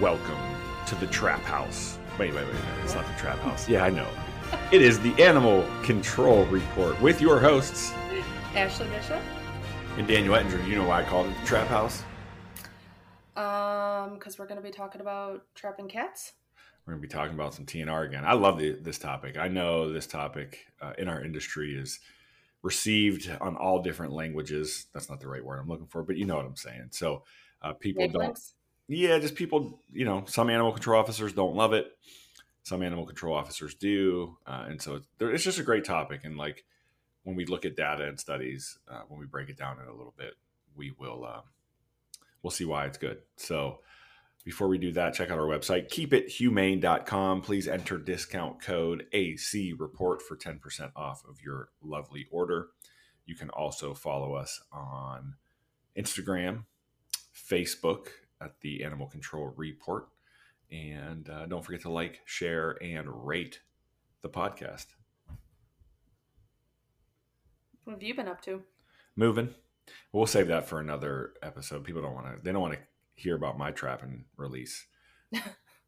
Welcome to the Trap House. Wait, wait, wait, wait. It's not the Trap House. Yeah, I know. It is the Animal Control Report with your hosts, Ashlee Bishop. and Daniel Ettinger. You know why I called it the Trap House? Um, because we're going to be talking about trapping cats. We're going to be talking about some TNR again. I love the, this topic. I know this topic uh, in our industry is received on all different languages. That's not the right word I'm looking for, but you know what I'm saying. So uh, people don't. Yeah, just people. You know, some animal control officers don't love it. Some animal control officers do, uh, and so it's, it's just a great topic. And like when we look at data and studies, uh, when we break it down in a little bit, we will um, we'll see why it's good. So before we do that, check out our website, keepithumane.com. Please enter discount code AC report for 10% off of your lovely order. You can also follow us on Instagram, Facebook at the Animal Control Report. And uh, don't forget to like, share, and rate the podcast. What have you been up to? Moving. We'll save that for another episode. People don't want to, they don't want to hear about my trap and release.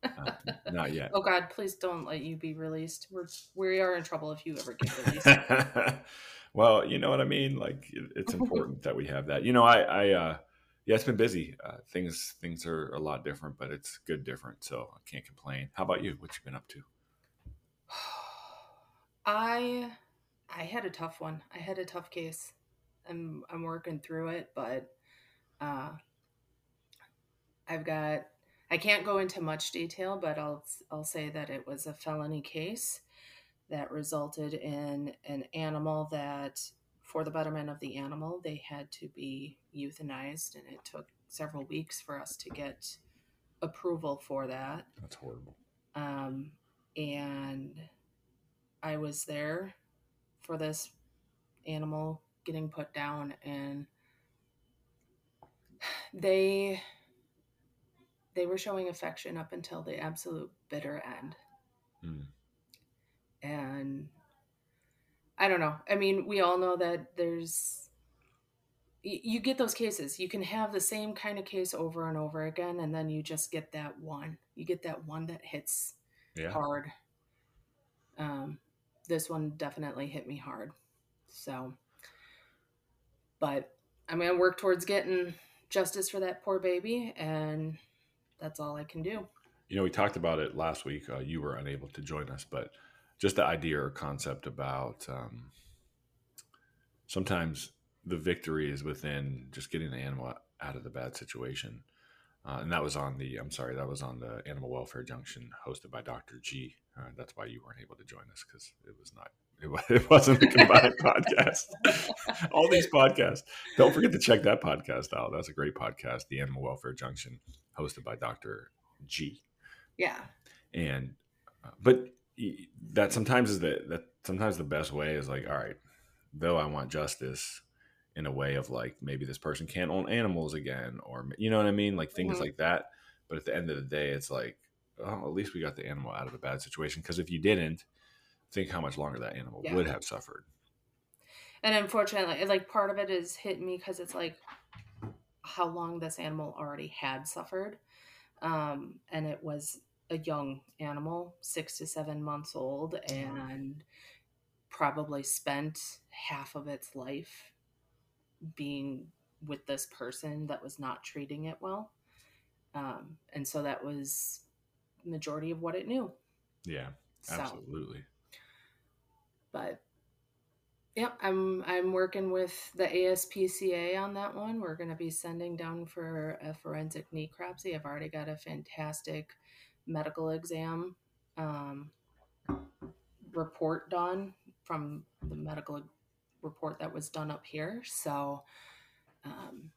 Uh, not yet. Oh God, please don't let you be released. We're we are in trouble if you ever get released. well, you know what I mean. Like it, it's important that we have that. You know, I, I, uh, yeah, it's been busy. Uh, things, things are a lot different, but it's good different. So I can't complain. How about you? What you been up to? I I had a tough one. I had a tough case. I'm I'm working through it, but uh, I've got. I can't go into much detail, but I'll I'll say that it was a felony case that resulted in an animal that, for the betterment of the animal, they had to be euthanized, and it took several weeks for us to get approval for that. That's horrible. Um, and I was there for this animal getting put down, and they they were showing affection up until the absolute bitter end. Mm. And I don't know. I mean, we all know that there's you get those cases. You can have the same kind of case over and over again, and then you just get that one. You get that one that hits Yeah. hard. Um, this one definitely hit me hard. So, but I'm going to work towards getting justice for that poor baby, and that's all I can do. You know, we talked about it last week. Uh, you were unable to join us, but just the idea or concept about um, sometimes the victory is within just getting the animal out of the bad situation. Uh, and that was on the, I'm sorry, that was on the Animal Welfare Junction hosted by Dr. G. Uh, that's why you weren't able to join us because it was not, it, it wasn't a combined podcast. All these podcasts. Don't forget to check that podcast out. That's a great podcast, The Animal Welfare Junction, hosted by Dr. G Yeah. and uh, but that sometimes is the that sometimes the best way is like all right though i want justice in a way of like maybe this person can't own animals again or you know what i mean like things Mhm. like that but at the end of the day it's like oh at least we got the animal out of a bad situation because if you didn't think how much longer that animal Yeah. would have suffered And unfortunately, like part of it is hitting me because it's like how long this animal already had suffered. Um, and it was a young animal, six to seven months old, and probably spent half of its life being with this person that was not treating it well. Um, and so that was majority of what it knew. yeah So, absolutely but yeah, I'm I'm working with the ASPCA on that one. We're going to be sending down for a forensic necropsy. I've already got a fantastic medical exam um, report done from the medical report that was done up here. So um,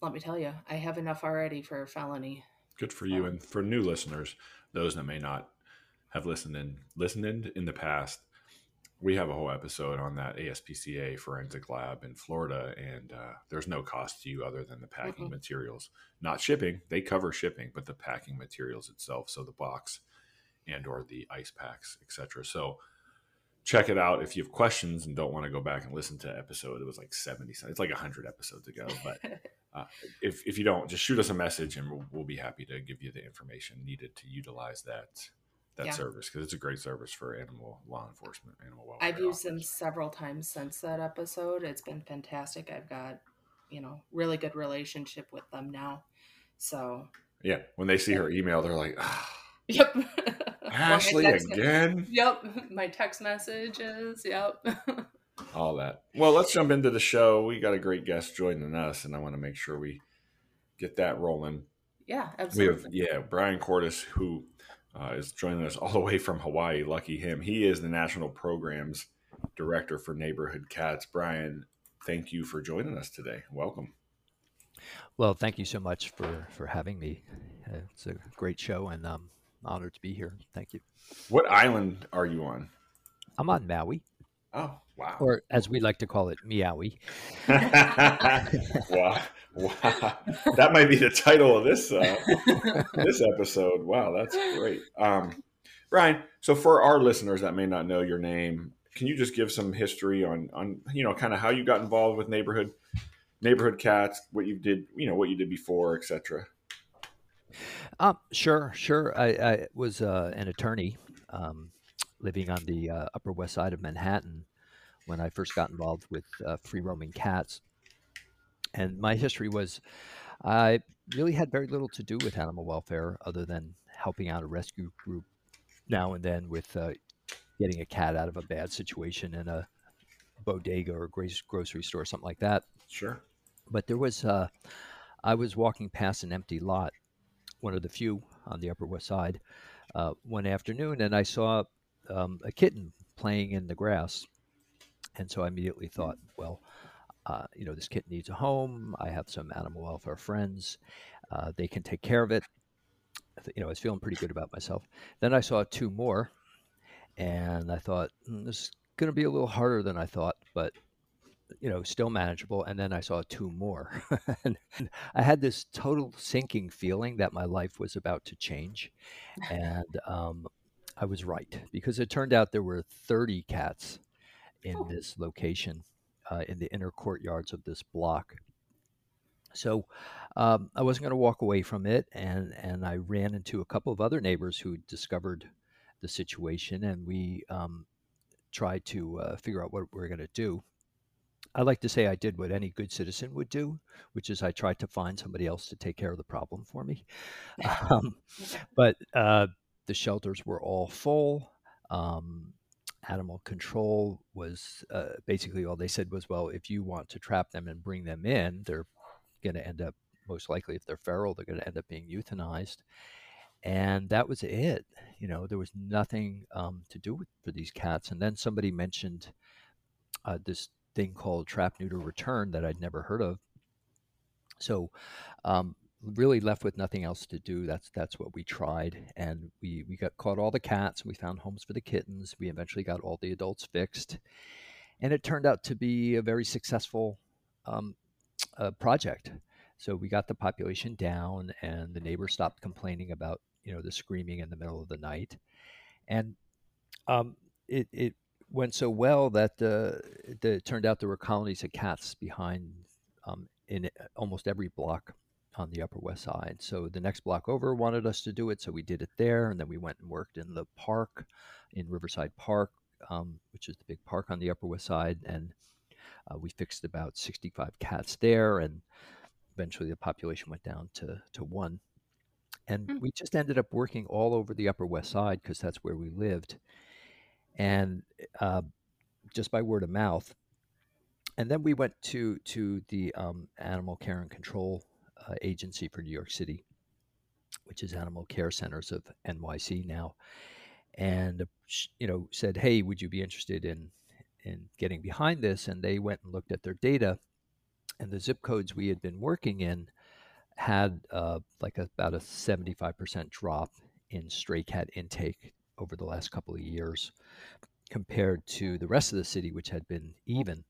let me tell you, I have enough already for a felony. Good for you. And for new listeners, those that may not have listened in listened in, in the past, we have a whole episode on that ASPCA forensic lab in Florida, and uh, there's no cost to you other than the packing Mm-mm. materials, not shipping. They cover shipping, but the packing materials itself, so the box and or the ice packs, etc. So check it out if you have questions and don't want to go back and listen to episode. It was like 70, it's like 100 episodes ago. But uh, if, if you don't, just shoot us a message and we'll, we'll, be happy to give you the information needed to utilize that that yeah. service because it's a great service for animal law enforcement, animal welfare. I've used them several times since that episode. It's been fantastic. I've got, you know, really good relationship with them now. So yeah, when they see her email, they're like, oh, "Yep, Ashlee again." Yep, my text messages. Yep. All that. Well, let's jump into the show. We got a great guest joining us, and I want to make sure we get that rolling. Yeah, absolutely. We have yeah Bryan Kortis, who uh, is joining us all the way from Hawaii. Lucky him. He is the national programs director for Neighborhood Cats. Bryan, thank you for joining us today. Welcome. Well, thank you so much for for having me. Uh, it's a great show, and I'm honored to be here. Thank you. What island are you on? I'm on Maui. Oh, wow. Or as we like to call it, Meowie. wow. wow. That might be the title of this uh, this episode. Wow, that's great. Um, Bryan, so for our listeners that may not know your name, can you just give some history on on you know kind of how you got involved with neighborhood neighborhood cats, what you did, you know, what you did before, etc. Um, sure, sure. I, I was uh, an attorney um, living on the uh, Upper West Side of Manhattan when I first got involved with uh, free roaming cats. And my history was I really had very little to do with animal welfare other than helping out a rescue group now and then with uh, getting a cat out of a bad situation in a bodega or grocery store, something like that. Sure. But there was, uh, I was walking past an empty lot, one of the few on the Upper West Side, uh, one afternoon, and I saw um, a kitten playing in the grass. And so I immediately thought, well, uh, you know, this kitten needs a home. I have some animal welfare friends. Uh, they can take care of it. You know, I was feeling pretty good about myself. Then I saw two more, and I thought, mm, this is going to be a little harder than I thought, but you know, still manageable. And then I saw two more. and I had this total sinking feeling that my life was about to change. And um, I was right because it turned out there were 30 cats in oh. this location uh, in the inner courtyards of this block. So um, I wasn't going to walk away from it. And, and I ran into a couple of other neighbors who discovered the situation. And we um, tried to uh, figure out what we we're going to do. I like to say I did what any good citizen would do, which is I tried to find somebody else to take care of the problem for me. Um, but uh, the shelters were all full. Um, animal control was uh, basically all they said was, well, if you want to trap them and bring them in, they're going to end up, most likely, if they're feral, they're going to end up being euthanized. And that was it. You know, there was nothing um, to do with, for these cats. And then somebody mentioned uh, this thing called trap neuter return that I'd never heard of. So, um, really left with nothing else to do. That's that's what we tried, and we we got caught all the cats. We found homes for the kittens. We eventually got all the adults fixed, and it turned out to be a very successful um, uh, project. So we got the population down, and the neighbors stopped complaining about you know the screaming in the middle of the night, and um, it it went so well that uh, it turned out there were colonies of cats behind um, in almost every block on the Upper West Side. So the next block over wanted us to do it, so we did it there, and then we went and worked in the park, in Riverside Park, um, which is the big park on the Upper West Side, and uh, we fixed about 65 cats there, and eventually the population went down to to one. And mm-hmm. we just ended up working all over the Upper West Side because that's where we lived and uh, just by word of mouth. And then we went to to the um, Animal Care and Control uh, Agency for New York City, which is Animal Care Centers of NYC now, and you know said, "Hey, would you be interested in in getting behind this?" And they went and looked at their data, and the zip codes we had been working in had uh, like a, about a seventy five percent drop in stray cat intake over the last couple of years compared to the rest of the city, which had been even.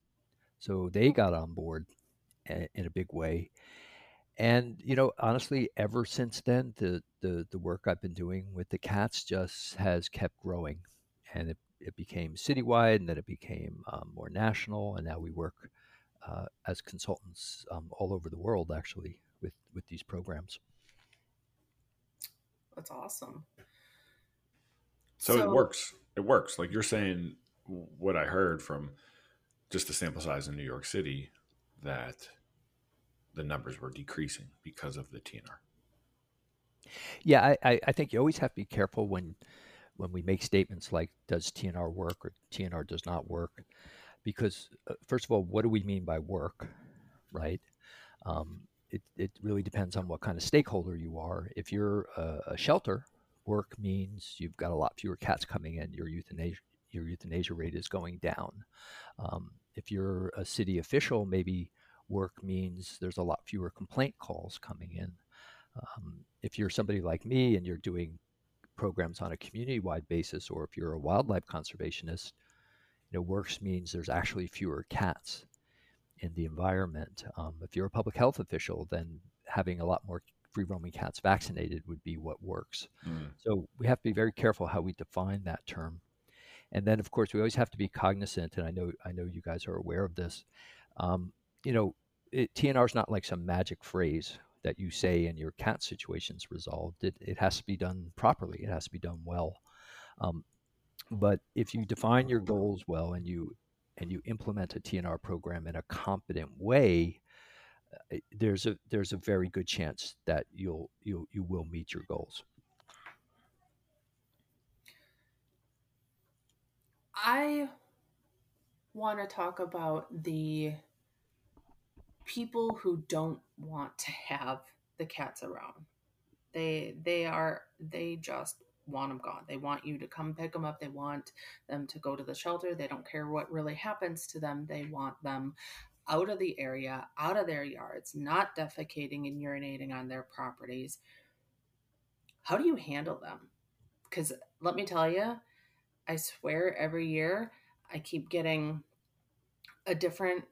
So they got on board in a big way. And you know, honestly, ever since then, the the the work I've been doing with the cats just has kept growing, and it it became citywide, and then it became um, more national, and now we work uh, as consultants um, all over the world, actually, with with these programs. That's awesome. So, so it works. It works. Like you're saying, what I heard from just the sample size in New York City, that the numbers were decreasing because of the TNR. Yeah, I, I think you always have to be careful when when we make statements like does TNR work or TNR does not work, because uh, first of all, what do we mean by work, right? Um, it, it really depends on what kind of stakeholder you are. If you're a, a, shelter, work means you've got a lot fewer cats coming in. Your euthanasia your euthanasia rate is going down. Um, if you're a city official, maybe work means there's a lot fewer complaint calls coming in. Um, if you're somebody like me and you're doing programs on a community-wide basis, or if you're a wildlife conservationist, you know, works means there's actually fewer cats in the environment. Um, if you're a public health official, then having a lot more free-roaming cats vaccinated would be what works. Mm. So we have to be very careful how we define that term. And then, of course, we always have to be cognizant, and I know I know you guys are aware of this. Um, you know, it, TNR is not like some magic phrase that you say and your cat situation's resolved. It, it has to be done properly. It has to be done well. Um, but if you define your goals well and you and you implement a TNR program in a competent way, uh, there's a there's a very good chance that you'll you you will meet your goals. I want to talk about the people who don't want to have the cats around. They they are they just want them gone. They want you to come pick them up. They want them to go to the shelter. They don't care what really happens to them. They want them out of the area, out of their yards, not defecating and urinating on their properties. How do you handle them? Because let me tell you, I swear every year I keep getting a different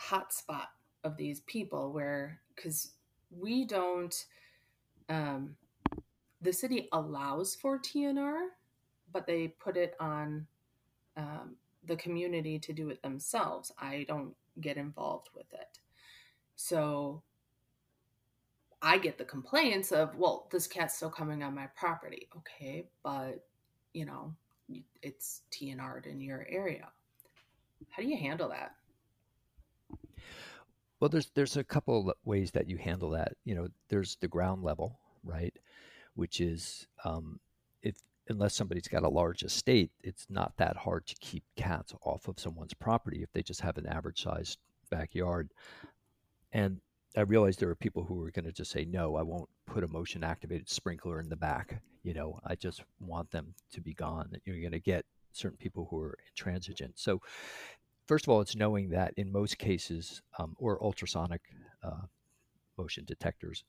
hotspot of these people where because we don't um, the city allows for tnr but they put it on um, the community to do it themselves. I don't get involved with it. So i get the complaints of well this cat's still coming on my property. Okay but you know it's tnr'd in your area. How do you handle that well, there's there's a couple ways that you handle that. You know, there's the ground level, right, which is um, if unless somebody's got a large estate, it's not that hard to keep cats off of someone's property if they just have an average sized backyard. And I realized there are people who are going to just say, no, I won't put a motion activated sprinkler in the back. You know, I just want them to be gone. You're going to get certain people who are intransigent. So first of all, it's knowing that in most cases, um, or ultrasonic uh, motion detectors,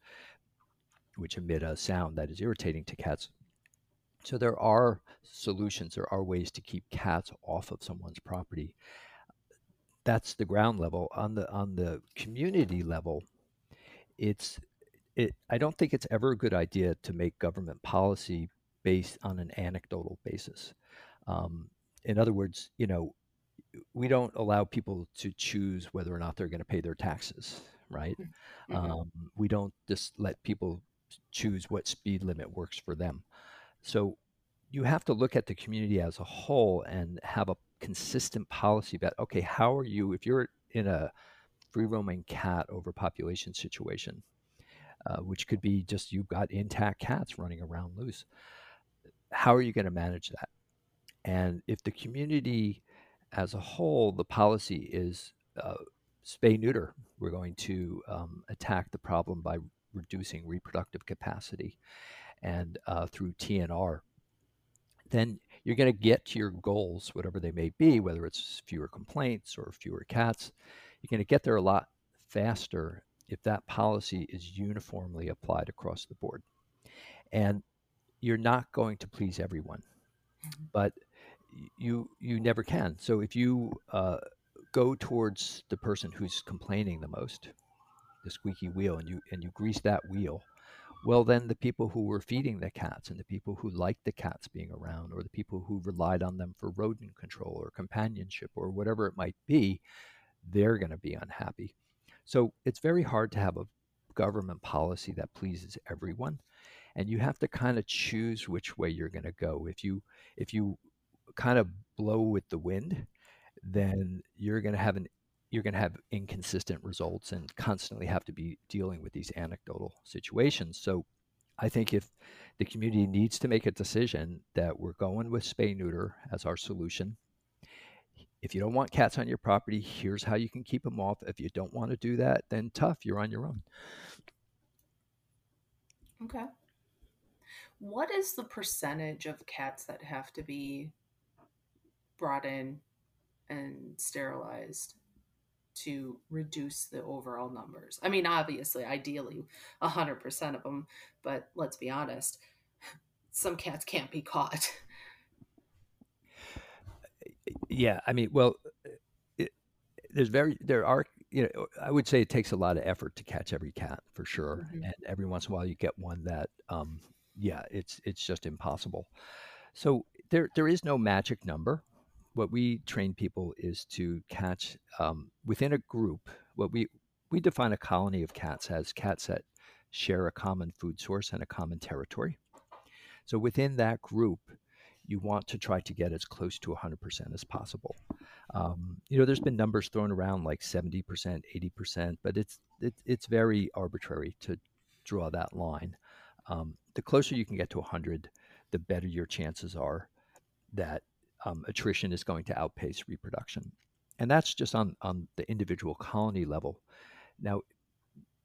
which emit a sound that is irritating to cats. So there are solutions, there are ways to keep cats off of someone's property. That's the ground level. On the on the community level, it's it, I don't think it's ever a good idea to make government policy based on an anecdotal basis. Um, in other words, you know, we don't allow people to choose whether or not they're going to pay their taxes, right? Mm-hmm. Um, we don't just let people choose what speed limit works for them. So you have to look at the community as a whole and have a consistent policy about okay, how are you if you're in a free roaming cat overpopulation situation, uh, which could be just you've got intact cats running around loose. How are you going to manage that? And if the community as a whole, the policy is uh, spay neuter. We're going to um, attack the problem by reducing reproductive capacity and uh, through TNR. Then you're going to get to your goals, whatever they may be, whether it's fewer complaints or fewer cats. You're going to get there a lot faster if that policy is uniformly applied across the board. And you're not going to please everyone, mm-hmm. but you you never can. So if you uh, go towards the person who's complaining the most, the squeaky wheel, and you and you grease that wheel, well, then the people who were feeding the cats and the people who liked the cats being around, or the people who relied on them for rodent control or companionship or whatever it might be, they're going to be unhappy. So it's very hard to have a government policy that pleases everyone. And you have to kind of choose which way you're going to go. If you if you kind of blow with the wind, then you're going to have an you're going to have inconsistent results and constantly have to be dealing with these anecdotal situations. So I think if the community needs to make a decision that we're going with spay neuter as our solution, if you don't want cats on your property, here's how you can keep them off. If you don't want to do that, then tough, you're on your own. Okay. What is the percentage of cats that have to be brought in and sterilized to reduce the overall numbers. I mean, obviously, ideally, 100% of them, but let's be honest, some cats can't be caught. Yeah, I mean, well, it, there's very, there are, you know, I would say it takes a lot of effort to catch every cat for sure. Mm-hmm. And every once in a while you get one that, um, yeah, it's, it's just impossible. So there, there is no magic number what we train people is to catch um, within a group. What we we define a colony of cats as cats that share a common food source and a common territory. So within that group, you want to try to get as close to 100% as possible. Um, you know, there's been numbers thrown around like 70%, 80%, but it's it, it's very arbitrary to draw that line. Um, the closer you can get to 100, the better your chances are that um, attrition is going to outpace reproduction. And that's just on, on the individual colony level. Now,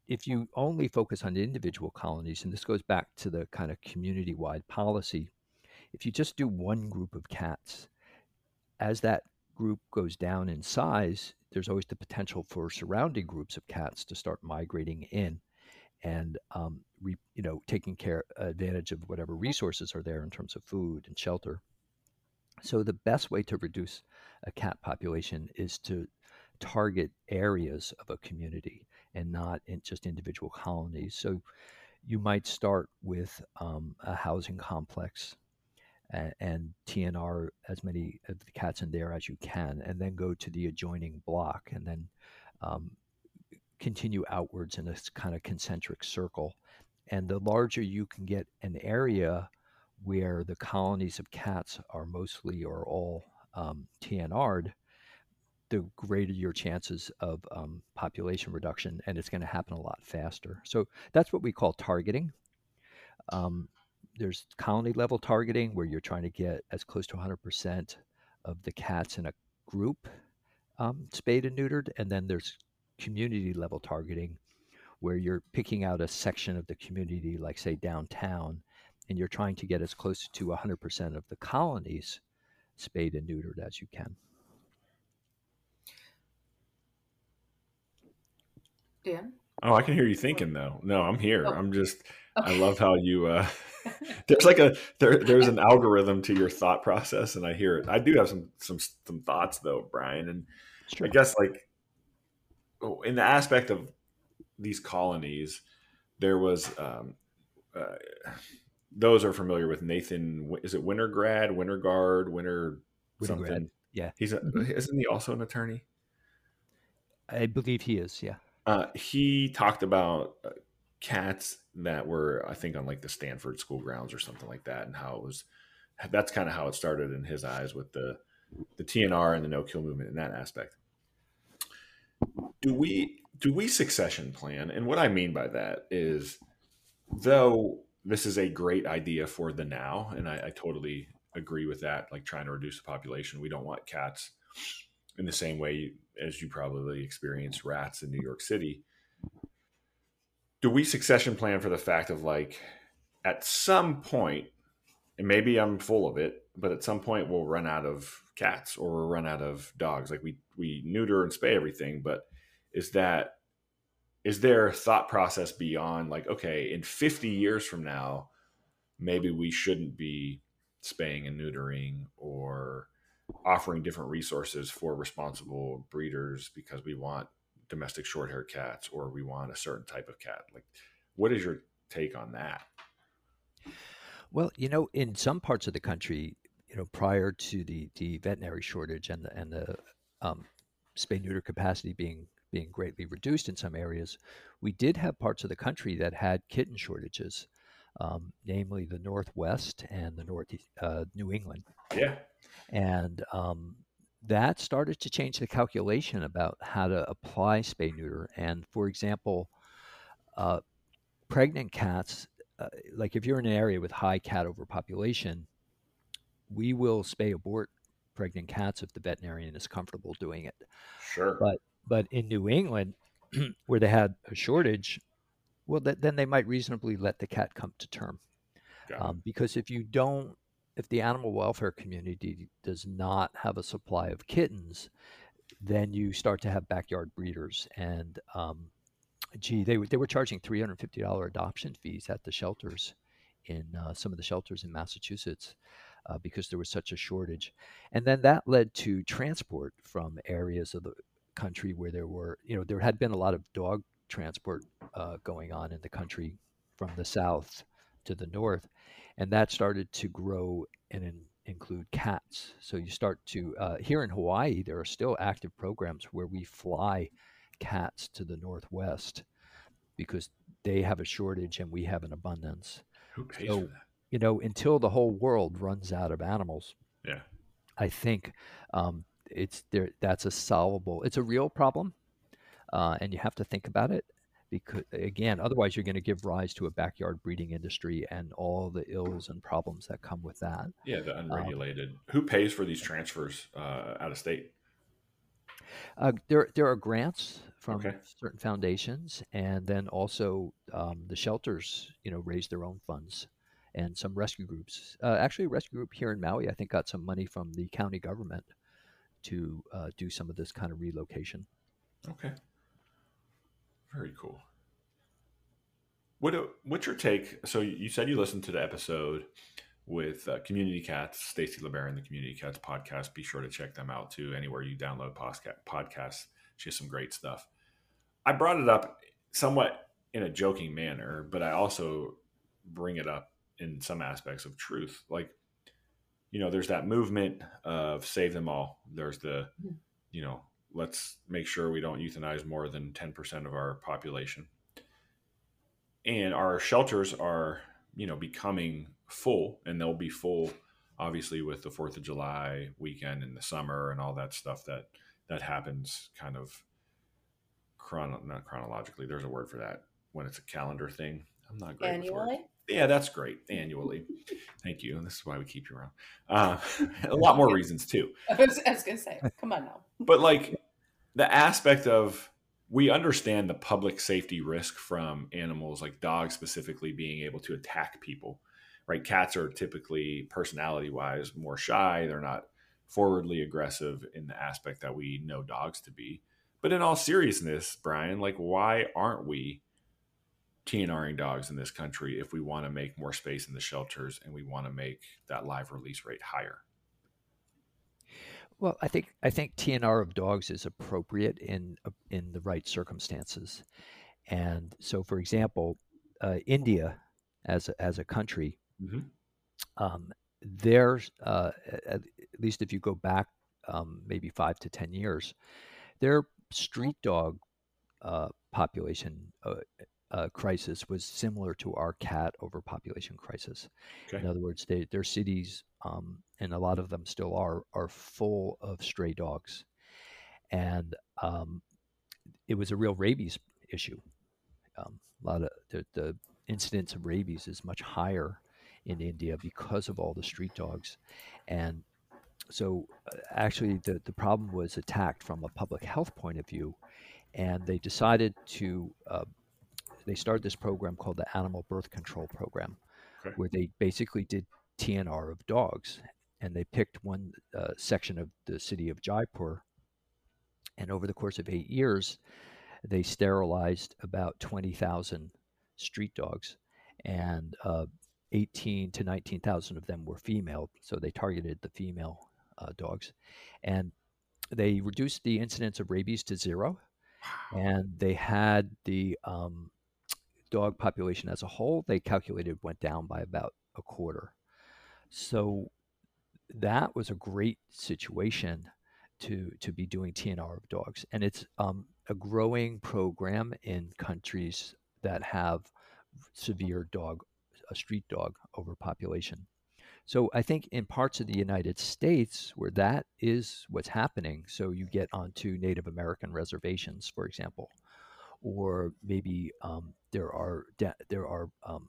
if you only focus on individual colonies, and this goes back to the kind of community wide policy, if you just do one group of cats, as that group goes down in size, there's always the potential for surrounding groups of cats to start migrating in and um, re, you know taking care advantage of whatever resources are there in terms of food and shelter. So the best way to reduce a cat population is to target areas of a community and not in just individual colonies. So you might start with um, a housing complex and, and, TNR as many of the cats in there as you can, and then go to the adjoining block and then um, continue outwards in this kind of concentric circle. And the larger you can get an area, where the colonies of cats are mostly or all um, TNR'd, the greater your chances of um, population reduction, and it's going to happen a lot faster. So that's what we call targeting. Um, there's colony level targeting where you're trying to get as close to 100% of the cats in a group um, spayed and neutered, and then there's community level targeting where you're picking out a section of the community, like say downtown, and you're trying to get as close to 100% of the colonies spayed and neutered as you can. Dan? Oh, I can hear you thinking though. No, I'm here. Oh. I'm just okay. I love how you uh there's like a there there's an algorithm to your thought process and I hear it. I do have some some some thoughts though, Bryan, and I guess like oh, in the aspect of these colonies, there was um uh, those are familiar with Nathan. Is it Wintergrad, Winterguard, Winter something? Yeah, he's a, mm-hmm. isn't he also an attorney? I believe he is. Yeah. Uh, he talked about uh, cats that were, I think, on like the Stanford school grounds or something like that, and how it was. That's kind of how it started in his eyes with the the TNR and the no kill movement in that aspect. Do we do we succession plan? And what I mean by that is, though this is a great idea for the now, and I, I totally agree with that. Like trying to reduce the population, we don't want cats in the same way as you probably experience rats in New York City. Do we succession plan for the fact of like at some point, and maybe I'm full of it, but at some point we'll run out of cats or we'll run out of dogs. Like we we neuter and spay everything, but is that is there thought process beyond like okay in 50 years from now maybe we shouldn't be spaying and neutering or offering different resources for responsible breeders because we want domestic short hair cats or we want a certain type of cat like what is your take on that? Well, you know, in some parts of the country, you know, prior to the the veterinary shortage and the and the um, spay neuter capacity being being greatly reduced in some areas, we did have parts of the country that had kitten shortages, um, namely the Northwest and the North uh, New England. Yeah, and um, that started to change the calculation about how to apply spay neuter. And for example, uh, pregnant cats uh, like if you're in an area with high cat overpopulation, we will spay abort pregnant cats if the veterinarian is comfortable doing it. Sure. But but in New England, where they had a shortage, well, th- then they might reasonably let the cat come to term. Um, because if you don't, if the animal welfare community does not have a supply of kittens, then you start to have backyard breeders, and um, gee, they they were charging three hundred fifty dollar adoption fees at the shelters in uh, some of the shelters in Massachusetts uh, because there was such a shortage, and then that led to transport from areas of the country where there were you know there had been a lot of dog transport uh, going on in the country from the south to the north, and that started to grow and in, include cats. So you start to uh, here in Hawaii, there are still active programs where we fly cats to the northwest because they have a shortage and we have an abundance. Who pays so, for that? You know, until the whole world runs out of animals. Yeah. I think um, it's there. That's a solvable. It's a real problem, uh, and you have to think about it because again, otherwise you're going to give rise to a backyard breeding industry and all the ills and problems that come with that. Yeah, the um, unregulated. Um, Who pays for these transfers uh, out of state? Uh, there, there are grants from okay. certain foundations, and then also um, the shelters, you know, raise their own funds, and some rescue groups. Uh, actually, a rescue group here in Maui, I think, got some money from the county government to uh, do some of this kind of relocation. Okay, very cool. What what's your take? So you said you listened to the episode with uh, Community Cats, Stacy LeBaron, the Community Cats podcast. Be sure to check them out too. Anywhere you download podcasts, she has some great stuff. I brought it up somewhat in a joking manner, but I also bring it up in some aspects of truth. Like, you know, there's that movement of save them all. There's the, you know, let's make sure we don't euthanize more than 10% of our population. And our shelters are, you know, becoming full, and they'll be full, obviously, with the Fourth of July weekend in the summer and all that stuff that that happens kind of chrono not chronologically. There's a word for that when it's a calendar thing. I'm not great annually. Yeah, that's great. Annually, thank you. And this is why we keep you around. Uh, a lot more reasons too. I was, I was gonna say, come on now. But like the aspect of we understand the public safety risk from animals like dogs specifically being able to attack people right? Cats are typically personality wise more shy. They're not forwardly aggressive in the aspect that we know dogs to be. But in all seriousness, Bryan, like why aren't we TNRing dogs in this country if we want to make more space in the shelters and we want to make that live release rate higher? Well, I think I think TNR of dogs is appropriate in in the right circumstances, and so, for example, uh, India as a, as a country Mm-hmm. Um, there's, uh, at, least if you go back um, maybe five to 10 years, their street dog uh, population uh, crisis was similar to our cat overpopulation crisis. Okay. In other words, they, their cities, um, and a lot of them still are, are full of stray dogs. And um, it was a real rabies issue. Um, a lot of the, the incidence of rabies is much higher in India because of all the street dogs. And so, uh, actually, the, the problem was attacked from a public health point of view. And they decided to, uh, they started this program called the Animal Birth Control Program, okay. where they basically did TNR of dogs. And they picked one uh, section of the city of Jaipur. And over the course of eight years, they sterilized about 20,000 street dogs. And uh, 18 to 19,000 of them were female, so they targeted the female uh, dogs, and they reduced the incidence of rabies to zero, and they had the um, dog population as a whole, they calculated went down by about a quarter. So that was a great situation to to be doing TNR of dogs, and it's um, a growing program in countries that have severe dog, a street dog overpopulation. So I think in parts of the United States where that is what's happening, so you get onto Native American reservations, for example, or maybe um, there are there are um,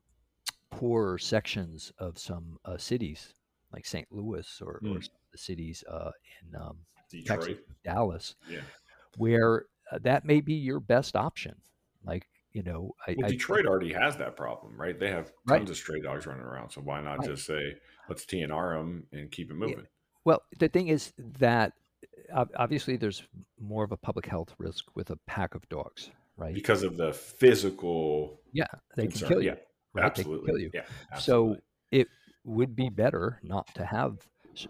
poorer sections of some uh, cities like St. Louis or, mm. or the cities uh, in um, Detroit, Texas, Dallas, yeah. where uh, that may be your best option. Like you know, I, well, Detroit I, already has that problem, right? They have tons right. of stray dogs running around, so why not right. just say let's TNR them and keep it moving? Yeah. Well, the thing is that obviously there's more of a public health risk with a pack of dogs, right? Because of the physical. Yeah, they concern. can kill you. Yeah, right? absolutely. kill you. Yeah, absolutely. so it would be better not to have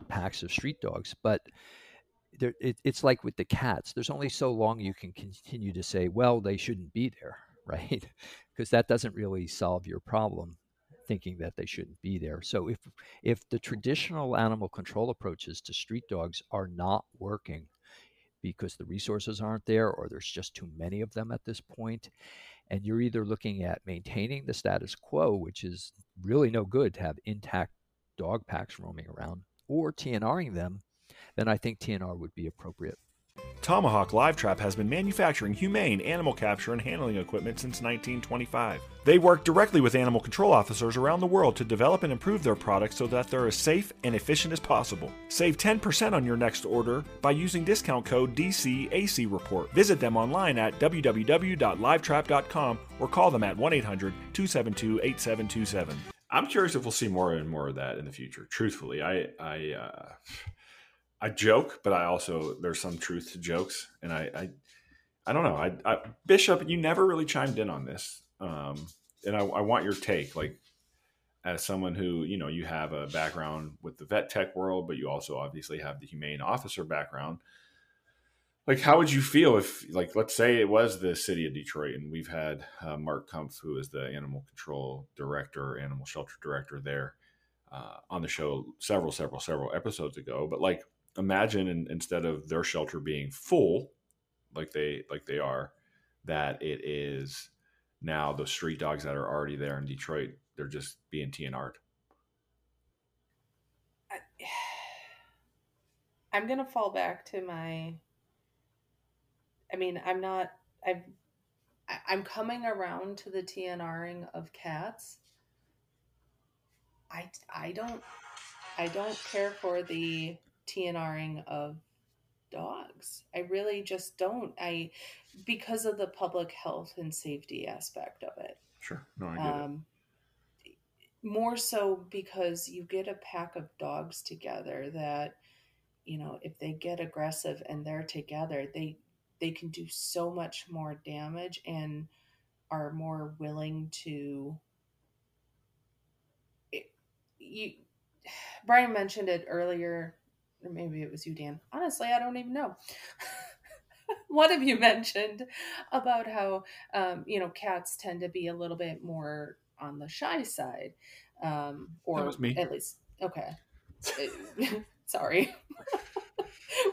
packs of street dogs, but there, it, it's like with the cats. There's only so long you can continue to say, well, they shouldn't be there, right? because that doesn't really solve your problem thinking that they shouldn't be there. So if if the traditional animal control approaches to street dogs are not working because the resources aren't there or there's just too many of them at this point and you're either looking at maintaining the status quo which is really no good to have intact dog packs roaming around or TNRing them then I think TNR would be appropriate. Tomahawk Live Trap has been manufacturing humane animal capture and handling equipment since 1925. They work directly with animal control officers around the world to develop and improve their products so that they're as safe and efficient as possible. Save 10% on your next order by using discount code DCAC Report. Visit them online at www.livetrap.com or call them at 1 800 272 8727. I'm curious if we'll see more and more of that in the future. Truthfully, I, I, uh, I joke, but I also there's some truth to jokes, and I I, I don't know. I, I, Bishop, you never really chimed in on this, um, and I, I want your take, like as someone who you know you have a background with the vet tech world, but you also obviously have the humane officer background. Like, how would you feel if, like, let's say it was the city of Detroit, and we've had uh, Mark Kumpf, who is the animal control director, animal shelter director there, uh, on the show several, several, several episodes ago. But like, imagine in, instead of their shelter being full like they like they are that it is now the street dogs that are already there in detroit they're just being tnr'd i'm gonna fall back to my i mean i'm not i've i'm coming around to the tnring of cats. I i don't i don't care for the TNRing of dogs. I really just don't. I because of the public health and safety aspect of it. Sure. No, I get um, it. More so because you get a pack of dogs together that, you know, if they get aggressive and they're together, they they can do so much more damage and are more willing to it, you Bryan mentioned it earlier or maybe it was you, Dan. Honestly, I don't even know. One of you mentioned about how um, you know cats tend to be a little bit more on the shy side, um, or that was me. at least okay. Sorry,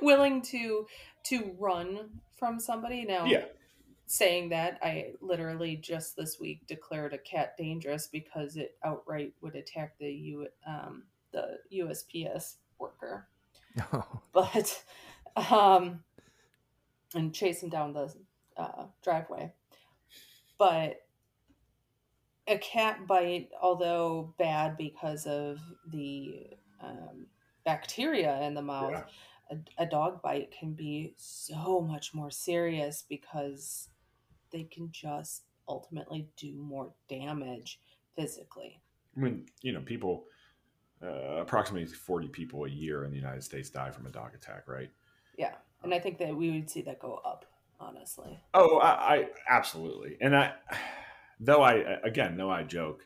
willing to to run from somebody now. Yeah. Saying that, I literally just this week declared a cat dangerous because it outright would attack the U um, the USPS worker. but um, and chase him down the uh, driveway. But a cat bite, although bad because of the um, bacteria in the mouth, yeah. a, a dog bite can be so much more serious because they can just ultimately do more damage physically. I mean, you know, people uh, approximately 40 people a year in the United States die from a dog attack, right? Yeah. And I think that we would see that go up, honestly. Oh, I, I absolutely. And I, though I, again, though I joke,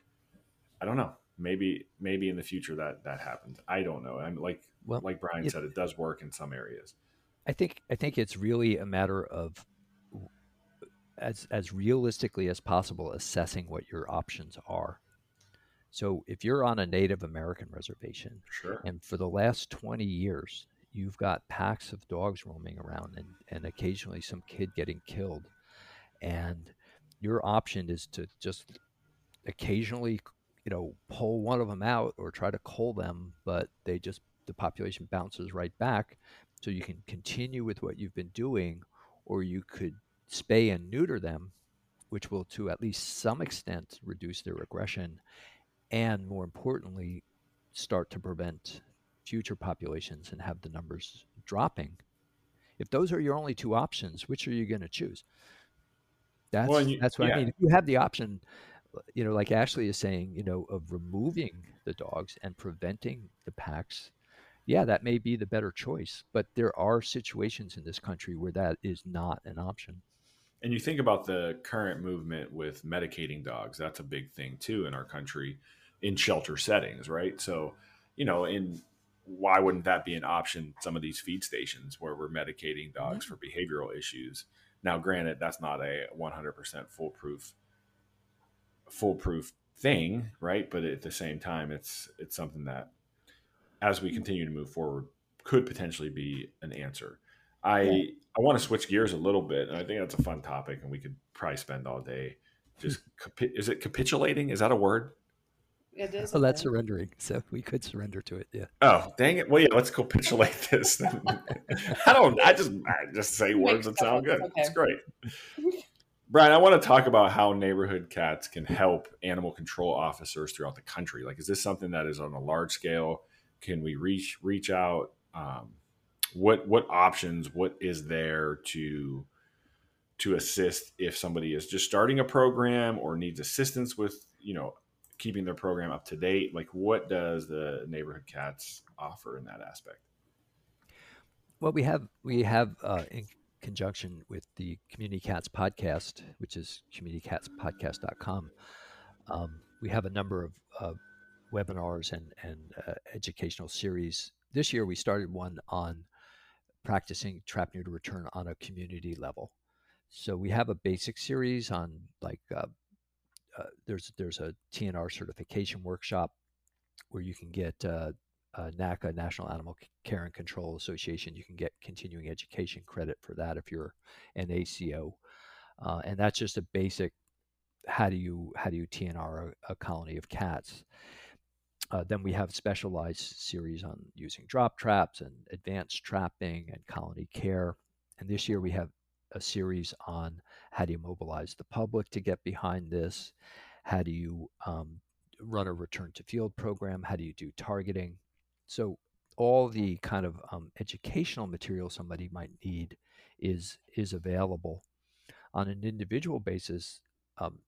I don't know. Maybe, maybe in the future that that happens. I don't know. I'm like, well, like Bryan it, said, it does work in some areas. I think, I think it's really a matter of as as realistically as possible assessing what your options are. So if you're on a Native American reservation, sure. and for the last 20 years you've got packs of dogs roaming around and, and occasionally some kid getting killed, and your option is to just occasionally you know pull one of them out or try to cull them but they just the population bounces right back so you can continue with what you've been doing or you could spay and neuter them which will to at least some extent reduce their aggression and more importantly start to prevent future populations and have the numbers dropping if those are your only two options which are you going to choose that's well, you, that's what yeah. I mean. If you have the option, you know, like Ashlee is saying, you know, of removing the dogs and preventing the packs, yeah, that may be the better choice. But there are situations in this country where that is not an option. And you think about the current movement with medicating dogs, that's a big thing too in our country in shelter settings, right? So, you know, in why wouldn't that be an option? Some of these feed stations where we're medicating dogs mm-hmm. for behavioral issues. Now, granted, that's not a 100% foolproof foolproof thing, right? But at the same time, it's it's something that, as we continue to move forward, could potentially be an answer. I yeah. I want to switch gears a little bit, and I think that's a fun topic, and we could probably spend all day just is it capitulating? Is that a word? It is. Oh, that's surrendering. So we could surrender to it. Yeah. Oh, dang it. Well, yeah, let's capitulate this. I don't, I just, I just say words that sound good. Okay. It's great. Bryan, I want to talk about how neighborhood cats can help animal control officers throughout the country. Like, is this something that is on a large scale? Can we reach, reach out? Um, what, what options, what is there to, to assist if somebody is just starting a program or needs assistance with, you know, keeping their program up to date? Like, what does the neighborhood cats offer in that aspect? Well, we have we have uh, in conjunction with the Community Cats podcast, which is communitycatspodcast.com. Um, we have a number of uh, webinars and and uh, educational series. This year, we started one on practicing trap neuter return on a community level. So we have a basic series on like uh, uh, there's there's a TNR certification workshop where you can get uh, uh, NACA National Animal Care and Control Association. You can get continuing education credit for that if you're an ACO, uh, and that's just a basic. How do you how do you TNR a, a colony of cats? Then we have specialized series on using drop traps and advanced trapping and colony care. And this year we have a series on how do you mobilize the public to get behind this? How do you um, run a return to field program? How do you do targeting? So all the kind of um, educational material somebody might need is is available on an individual basis. Um,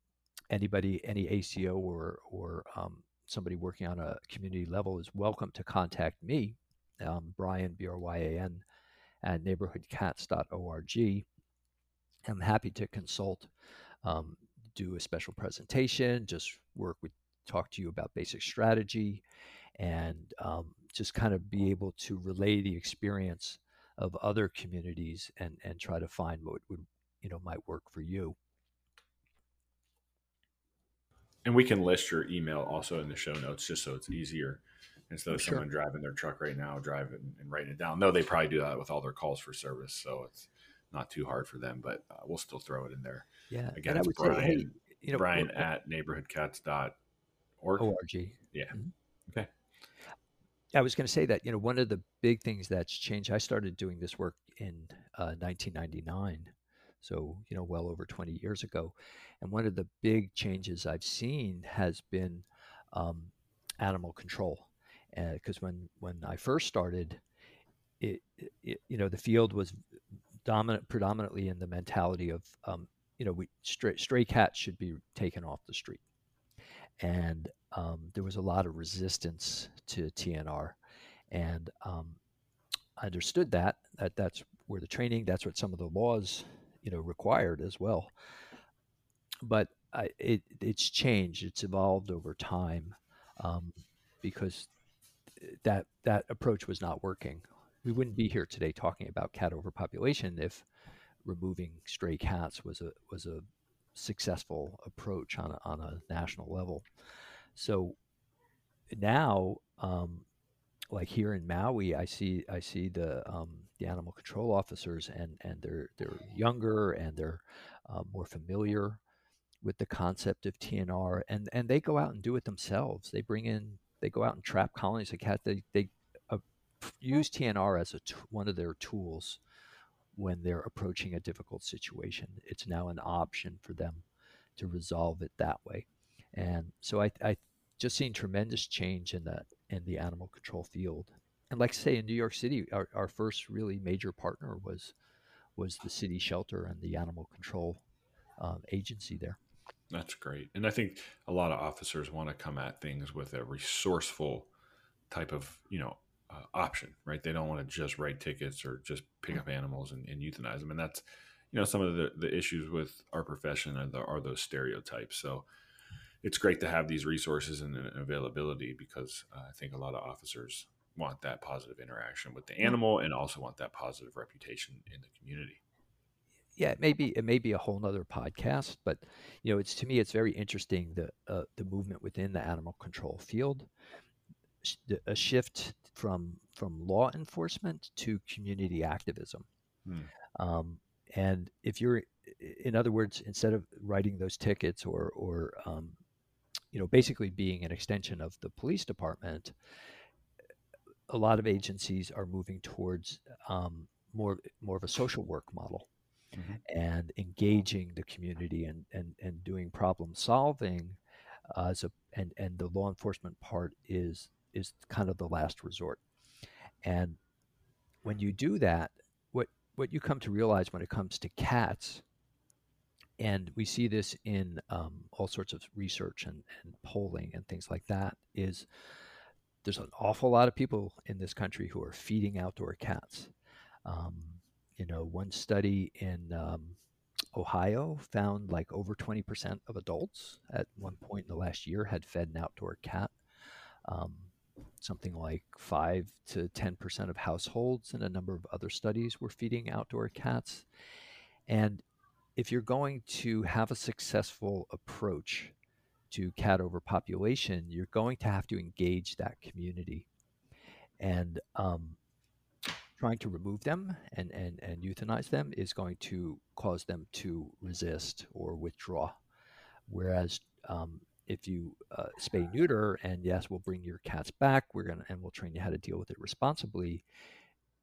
anybody, any ACO or or um, somebody working on a community level is welcome to contact me, um, Bryan B R Y A N, at neighborhoodcats.org. I'm happy to consult, um, do a special presentation, just work with, talk to you about basic strategy, and um, just kind of be able to relay the experience of other communities and and try to find what would you know might work for you. And we can list your email also in the show notes, just so it's easier instead of sure. someone driving their truck right now, driving and writing it down. No, they probably do that with all their calls for service, so it's not too hard for them, but uh, we'll still throw it in there. Yeah. Again, it's Bryan, say, hey, you know, Bryan at neighborhoodcats.org. O-R-G. Yeah. Mm-hmm. Okay. I was going to say that, you know, one of the big things that's changed, I started doing this work in uh, 1999. So, you know, well over 20 years ago. And one of the big changes I've seen has been um, animal control. Because uh, when, when I first started, it, it, you know, the field was dominant predominantly in the mentality of um, you know we stray, stray cats should be taken off the street. And um, there was a lot of resistance to TNR and um, I understood that that that's where the training that's what some of the laws you know required as well. But I, it it's changed it's evolved over time um, because that that approach was not working we wouldn't be here today talking about cat overpopulation if removing stray cats was a was a successful approach on a, on a national level. So now, um, like here in Maui, I see I see the um, the animal control officers, and and they're they're younger and they're uh, more familiar with the concept of TNR, and and they go out and do it themselves. They bring in they go out and trap colonies of cats. They they use TNR as a t- one of their tools when they're approaching a difficult situation. It's now an option for them to resolve it that way. And so I, I just seen tremendous change in that in the animal control field. And like I say in New York City, our, our first really major partner was was the city shelter and the animal control um, agency there. That's great. And I think a lot of officers want to come at things with a resourceful type of, you know, uh, option, right? They don't want to just write tickets or just pick up animals and, and euthanize them. And that's, you know, some of the, the issues with our profession are, the, are those stereotypes. So it's great to have these resources and, and availability because uh, I think a lot of officers want that positive interaction with the animal and also want that positive reputation in the community. Yeah, it may be it may be a whole nother podcast, but you know, it's to me it's very interesting the uh, the movement within the animal control field a shift from from law enforcement to community activism. Hmm. Um, and if you're, in other words, instead of writing those tickets or or um, you know basically being an extension of the police department, a lot of agencies are moving towards um, more more of a social work model. Mm-hmm. And engaging the community and, and, and doing problem solving uh, as a and, and the law enforcement part is is kind of the last resort. And when you do that, what what you come to realize when it comes to cats, and we see this in um, all sorts of research and, and polling and things like that, is there's an awful lot of people in this country who are feeding outdoor cats. Um, you know, one study in um, Ohio found like over 20% of adults at one point in the last year had fed an outdoor cat. Um, something like 5 to 10% of households and a number of other studies were feeding outdoor cats. And if you're going to have a successful approach to cat overpopulation, you're going to have to engage that community. And um, trying to remove them and, and, and euthanize them is going to cause them to resist or withdraw. Whereas um, if you uh, spay neuter and yes we'll bring your cats back we're gonna and we'll train you how to deal with it responsibly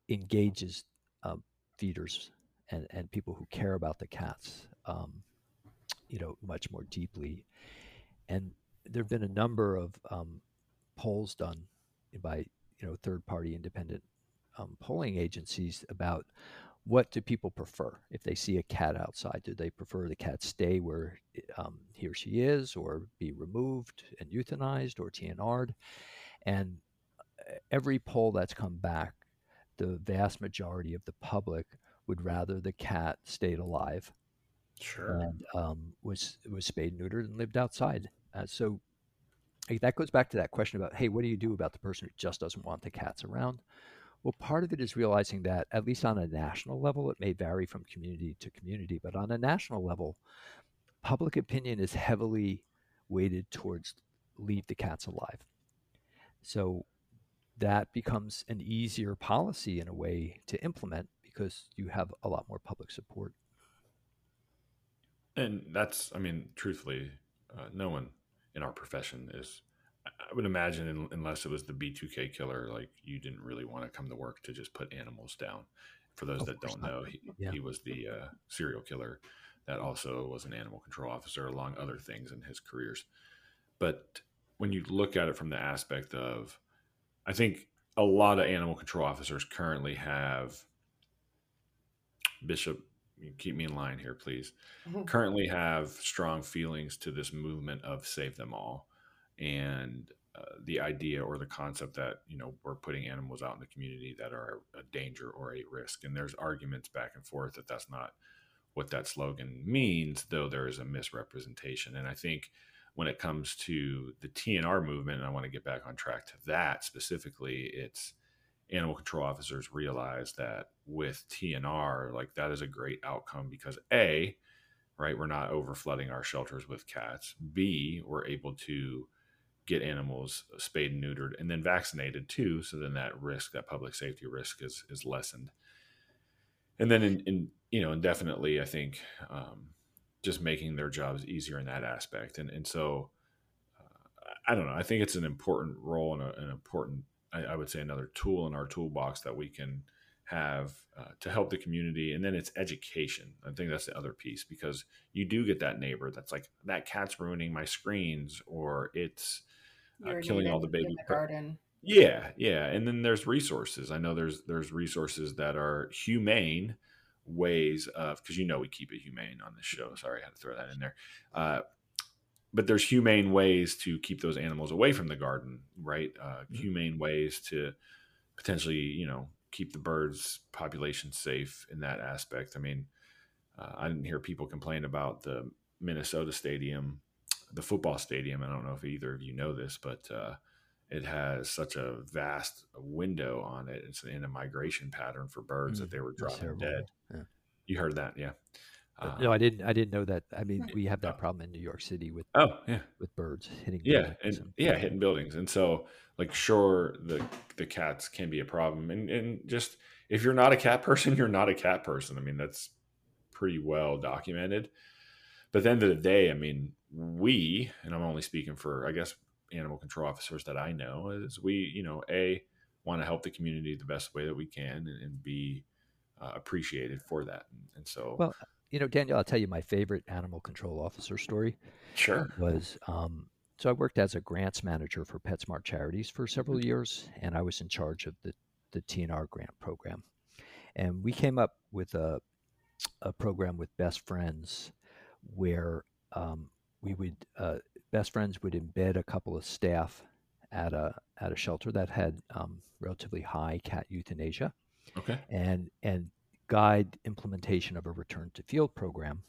engages uh, feeders and and people who care about the cats um, you know much more deeply. And there have been a number of um, polls done by you know third party independent um, polling agencies about what do people prefer if they see a cat outside? Do they prefer the cat stay where um, he or she is, or be removed and euthanized, or TNR'd? And uh, every poll that's come back, the vast majority of the public would rather the cat stayed alive, sure, and um, was was spayed, neutered, and lived outside. Uh, so that goes back to that question about, hey, what do you do about the person who just doesn't want the cats around? Well, part of it is realizing that, at least on a national level, it may vary from community to community, but on a national level, public opinion is heavily weighted towards leave the cats alive. So that becomes an easier policy in a way to implement because you have a lot more public support. And that's, I mean, truthfully, uh, no one in our profession is I would imagine unless it was the BTK killer, like you didn't really want to come to work to just put animals down. For those of that don't not. know, he, yeah. he was the uh, serial killer that also was an animal control officer, along other things in his careers. But when you look at it from the aspect of, I think a lot of animal control officers currently have Bishop. Keep me in line here, please. Mm-hmm. Currently have strong feelings to this movement of save them all and uh, the idea or the concept that you know we're putting animals out in the community that are a danger or a risk and there's arguments back and forth that that's not what that slogan means though there is a misrepresentation and i think when it comes to the tnr movement and i want to get back on track to that specifically it's animal control officers realize that with TNR, like that is a great outcome because A, right, we're not over flooding our shelters with cats. B, we're able to get animals spayed and neutered and then vaccinated too. So then that risk, that public safety risk is, is lessened. And then in, in you know, indefinitely, I think um, just making their jobs easier in that aspect. And, and so uh, I don't know, I think it's an important role and a, an important, I, I, would say another tool in our toolbox that we can have uh, to help the community. And then it's education. I think that's the other piece because you do get that neighbor that's like, that cat's ruining my screens or it's, uh, killing all the baby the garden. Yeah, yeah, and then there's resources. I know there's there's resources that are humane ways of because you know we keep it humane on this show. Sorry, I had to throw that in there. Uh, but there's humane ways to keep those animals away from the garden, right? Uh, mm-hmm. Humane ways to potentially, you know, keep the birds population safe in that aspect. I mean, uh, I didn't hear people complain about the Minnesota stadium the football stadium. I don't know if either of you know this, but uh, it has such a vast window on it. It's in a migration pattern for birds mm, that they were dropping dead. Yeah. You heard that, yeah? Uh, no, I didn't. I didn't know that. I mean, we have that oh. problem in New York City with oh yeah with birds hitting yeah and and yeah hitting buildings, and so like sure the the cats can be a problem, and and just if you're not a cat person, you're not a cat person. I mean that's pretty well documented. But at the end of the day, I mean, we, and I'm only speaking for, I guess, animal control officers that I know, is we, you know, A, want to help the community the best way that we can and, and be uh, appreciated for that. And, and, so, well, you know, Daniel, I'll tell you my favorite animal control officer story. Sure. Was, um, so I worked as a grants manager for PetSmart Charities for several mm-hmm. years, and I was in charge of the, the TNR grant program. And we came up with a, a program with Best Friends where um, we would uh, best friends would embed a couple of staff at a at a shelter that had um, relatively high cat euthanasia. Okay. And and guide implementation of a return to field program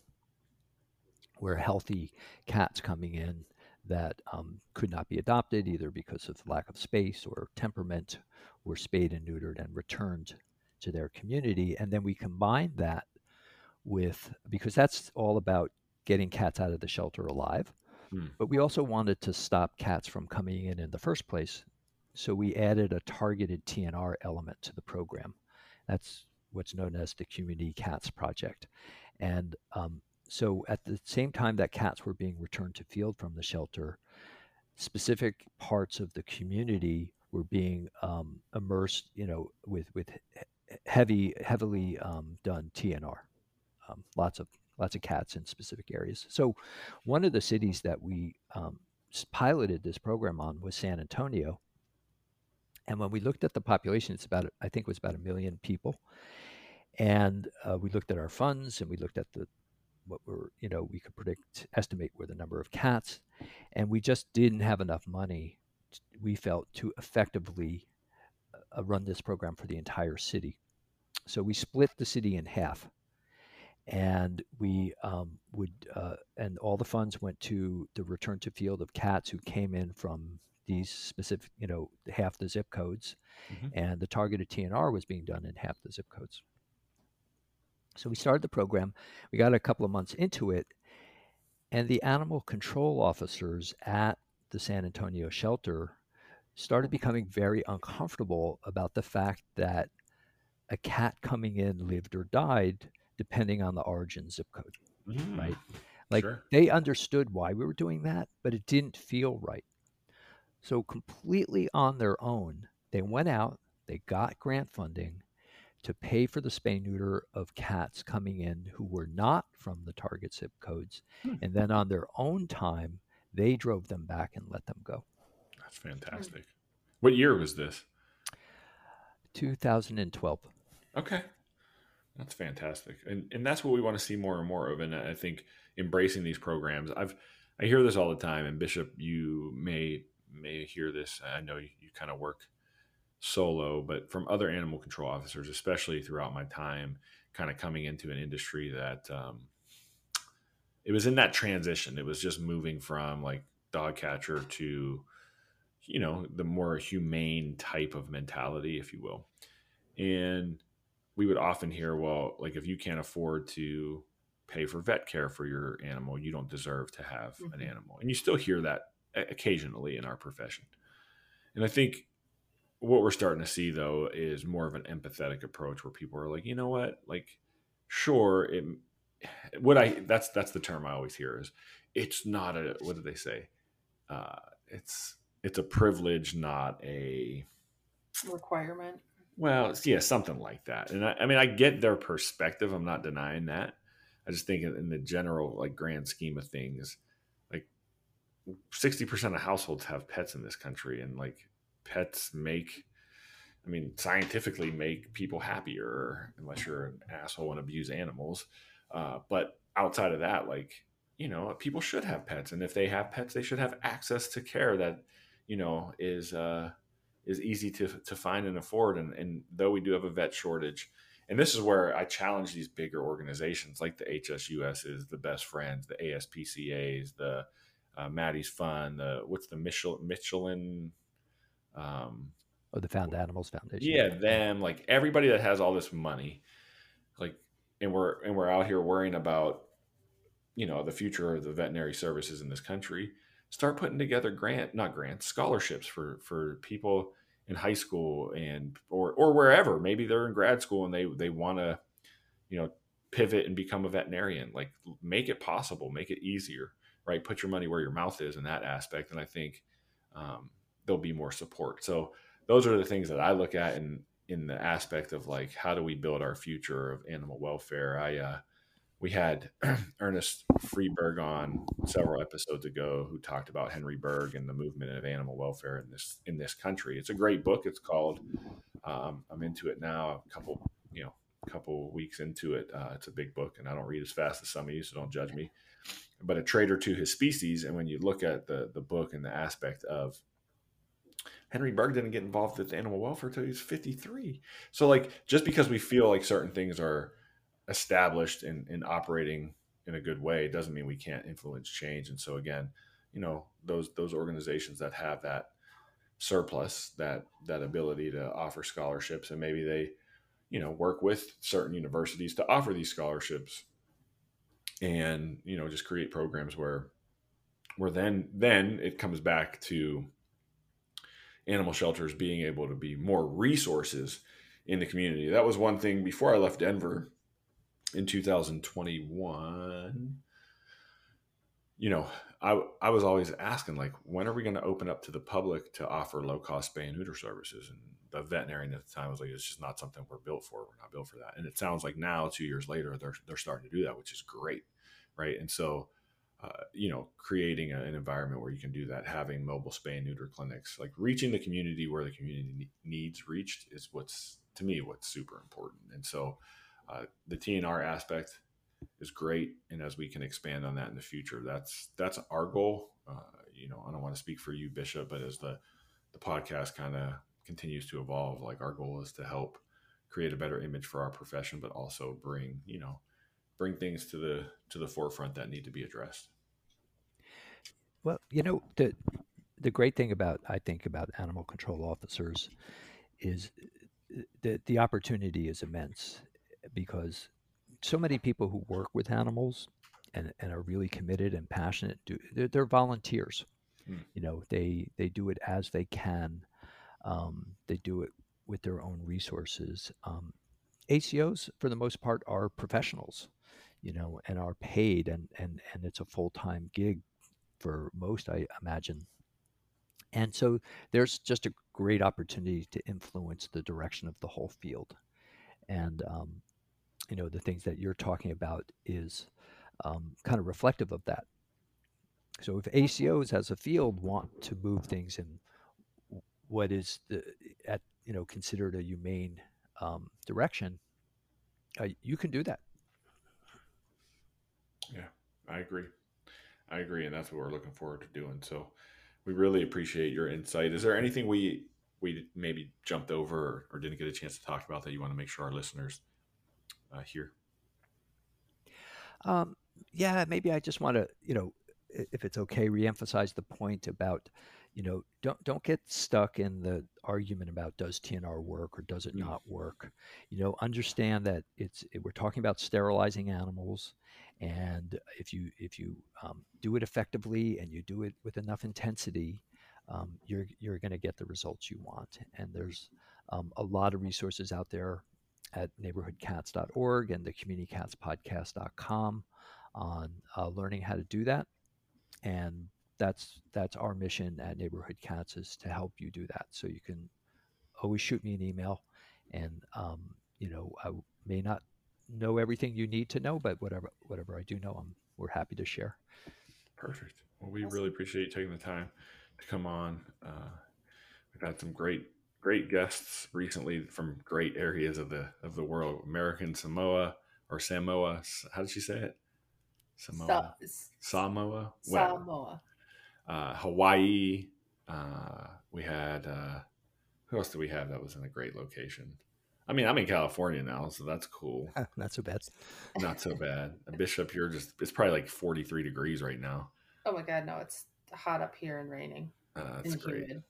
where healthy cats coming in that um, could not be adopted either because of lack of space or temperament were spayed and neutered and returned to their community. And then we combined that with because that's all about getting cats out of the shelter alive. Hmm. But we also wanted to stop cats from coming in in the first place. So we added a targeted TNR element to the program. That's what's known as the Community Cats Project. And um, so at the same time that cats were being returned to field from the shelter, specific parts of the community were being um, immersed, you know, with with heavy, heavily um, done TNR. Um, lots of lots of cats in specific areas. So, one of the cities that we um, piloted this program on was San Antonio. And when we looked at the population, it's about I think it was about a million people, and uh, we looked at our funds and we looked at the what were you know we could predict estimate were the number of cats, and we just didn't have enough money. We felt to effectively uh, run this program for the entire city. So we split the city in half and we um, would uh, and all the funds went to the return to field of cats who came in from these specific you know half the zip codes mm-hmm. and the targeted tnr was being done in half the zip codes so we started the program we got a couple of months into it and the animal control officers at the san antonio shelter started becoming very uncomfortable about the fact that a cat coming in lived or died depending on the origin zip code, mm, right? Like sure. they understood why we were doing that, but it didn't feel right. So, completely on their own, they went out, they got grant funding to pay for the spay neuter of cats coming in who were not from the target zip codes. Hmm. And then on their own time, they drove them back and let them go. That's fantastic. What year was this? 2012. Okay. That's fantastic, and and that's what we want to see more and more of. And I think embracing these programs. I've I hear this all the time, and Bishop, you may may hear this. I know you, you kind of work solo, but from other animal control officers, especially throughout my time, kind of coming into an industry that um, it was in that transition. It was just moving from like dog catcher to you know, the more humane type of mentality, if you will. And we would often hear, well, like if you can't afford to pay for vet care for your animal, you don't deserve to have mm-hmm. an animal. And you still hear that occasionally in our profession. And I think what we're starting to see though is more of an empathetic approach where people are like, you know what, like, sure, it, what I that's that's the term I always hear is it's not a what do they say? Uh, it's it's a privilege, not a requirement. Well, yeah, something like that. And I, I, mean, I get their perspective. I'm not denying that. I just think in the general, like, grand scheme of things, 60% of households have pets in this country, and like pets make, I mean, scientifically make people happier, unless you're an asshole and abuse animals. Uh, but outside of that, like, you know, people should have pets, and if they have pets, they should have access to care that, you know, is uh, is easy to to find and afford. And, and though we do have a vet shortage, and this is where I challenge these bigger organizations like the HSUS is the Best Friends, the ASPCA's, the uh, Maddie's Fund, the what's the Michelin Michelin. Um, oh, the Found Animals Foundation. Yeah, them like everybody that has all this money, like, and we're and we're out here worrying about you know the future of the veterinary services in this country start putting together grant not grants scholarships for for people in high school and or or wherever maybe they're in grad school and they they want to you know pivot and become a veterinarian like make it possible make it easier right put your money where your mouth is in that aspect and i think um, there'll be more support so those are the things that i look at in in the aspect of like how do we build our future of animal welfare i uh, we had Ernest Freeberg on several episodes ago who talked about Henry Bergh and the movement of animal welfare in this in this country. It's a great book. It's called um, I'm into it now. A couple you know couple weeks into it. Uh, it's a big book, and I don't read as fast as some of you, so don't judge me. But a traitor to his species, and when you look at the the book and the aspect of Henry Bergh didn't get involved with animal welfare until he was 53. So like just because we feel like certain things are established and, and operating in a good way doesn't mean we can't influence change. And so again, you know, those those organizations that have that surplus, that that ability to offer scholarships, and maybe they, you know, work with certain universities to offer these scholarships, and you know, just create programs where where then then it comes back to animal shelters being able to be more resources in the community. That was one thing before I left Denver in 2021 you know I, I was always asking like when are we going to open up to the public to offer low cost spay and neuter services and the veterinarian at the time was like it's just not something we're built for. We're not built for that. And it sounds like now two years later they're, they're starting to do that which is great right? And so uh, you know creating a, an environment where you can do that having mobile spay and neuter clinics like reaching the community where the community needs reached is what's to me what's super important. And so uh, the TNR aspect is great, and as we can expand on that in the future, that's that's our goal. Uh, you know, I don't want to speak for you, Bishop, but as the the podcast kind of continues to evolve, like our goal is to help create a better image for our profession, but also bring you know bring things to the to the forefront that need to be addressed. Well, you know the the great thing about I think about animal control officers is uh, the the opportunity is immense because so many people who work with animals and, and are really committed and passionate do they're, they're volunteers mm. you know they they do it as they can um, they do it with their own resources um, acos for the most part are professionals you know and are paid and and and it's a full-time gig for most i imagine. And so there's just a great opportunity to influence the direction of the whole field. And um, you know the things that you're talking about is um, kind of reflective of that. So if ACOs as a field want to move things in what is the at you know considered a humane um, direction, uh, you can do that. Yeah, I agree. I agree, and that's what we're looking forward to doing. So we really appreciate your insight. Is there anything we we maybe jumped over or didn't get a chance to talk about that you want to make sure our listeners uh, here? Um, yeah, maybe I just want to, you know, if it's okay, reemphasize the point about, you know, don't don't get stuck in the argument about does TNR work or does it Mm. not work. You know, understand that it's we're talking about sterilizing animals, and if you if you um, do it effectively and you do it with enough intensity, um, you're you're going to get the results you want. And there's um, a lot of resources out there at neighborhoodcats.org and the communitycatspodcast.com on uh, learning how to do that. And that's that's our mission at Neighborhood Cats is to help you do that. So you can always shoot me an email, and um, you know I may not know everything you need to know, but whatever whatever I do know, I'm we're happy to share. Perfect. Well, we Awesome. really appreciate you taking the time to come on. Uh, we've had some great, great guests recently from great areas of the of the world. American Samoa or Samoa. How did she say it? Samoa. Sa- s- Samoa. Whatever. Samoa. Uh, Hawaii. Uh, we had. Uh, who else did we have that was in a great location? I mean, I'm in California now, so that's cool. Not so bad. Not so bad. Bishop, you're just. It's probably like 43 degrees right now. Oh my god, no, it's hot up here and raining Uh, that's and great. humid.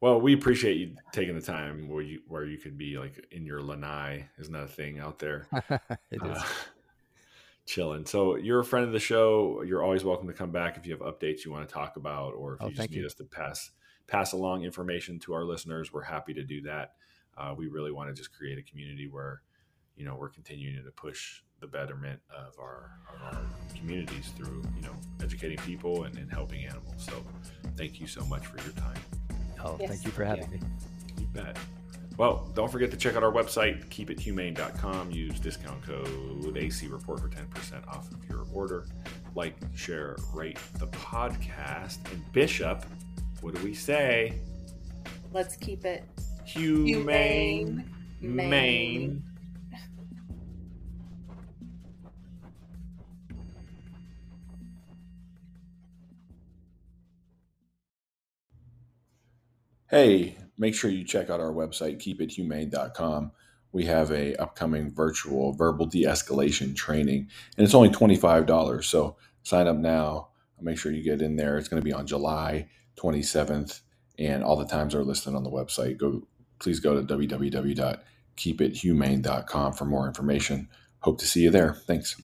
Well, we appreciate you taking the time where you where you could be like in your lanai. Isn't that a thing out there? it is. Chilling. So you're a friend of the show. You're always welcome to come back if you have updates you want to talk about, or if Oh, you just need you. us to pass pass along information to our listeners. We're happy to do that. Uh, we really want to just create a community where you know we're continuing to push the betterment of our, of our communities through you know educating people and, and helping animals. So thank you so much for your time. oh, yes, thank you for thank having me. You bet. Well, don't forget to check out our website, keepithumane.com. Use discount code AC Report for 10% off of your order. Like, share, rate the podcast. And Bishop, what do we say? Let's keep it Humane. humane. Maine. hey, make sure you check out our website, keepithumane.com. We have a upcoming virtual verbal de-escalation training, and it's only $25. So sign up now. Make sure you get in there. It's going to be on July 27th, and all the times are listed on the website. Go, please go to www.keepithumane.com for more information. Hope to see you there. Thanks.